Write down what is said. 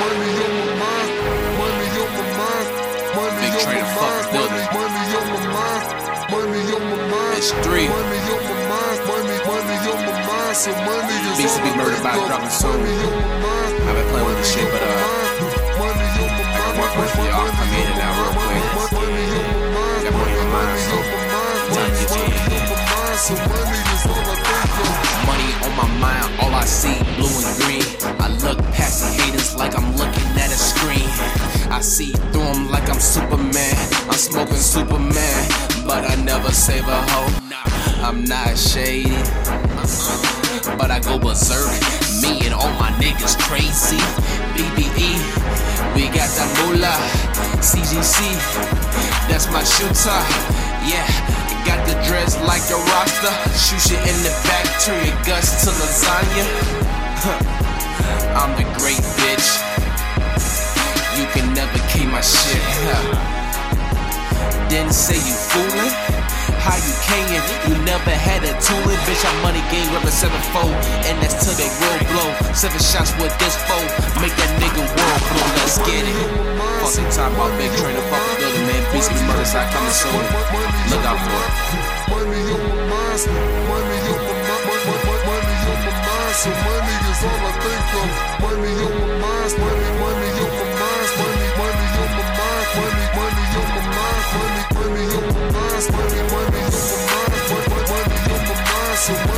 money on my mind, money on my mind, money Big on my mind, money, money on my mind, money on my mind, It's three. money on my mind, money, money on my mind, so money is Beats to be murdered by dropping soul. Money on my mind, I've been playing with this shit, but uh, money on my I mind, work with you. I'll come in and out real quick. money on my mind, Got money on my mind, so money on my mind, time to money get on my mind, so money is all I think of. Money on my mind, all I see blue and green. I'm smoking Superman, but I never save a hoe. I'm not shady, but I go berserk. Me and all my niggas crazy. BBE, we got the moolah. CGC, that's my shooter. Yeah, got the dress like a roster. Shoot shit in the back, turn your guts to lasagna. I'm the great bitch. You can never keep my shit. Didn't say you foolin'. How you came, you never had a tooling. Bitch, I'm money game, seven sevenfold. And that's till they will blow. Seven shots with this foe. Make that nigga world blow. Let's get it. Fucking top about big trainer, fuck the building, man. Beats be murder, side coming soon. Look out for it. Money on my mind, money on my mind, money on my mind, so money is all I think of. Money on money, money on my mind, money, money on my mind. So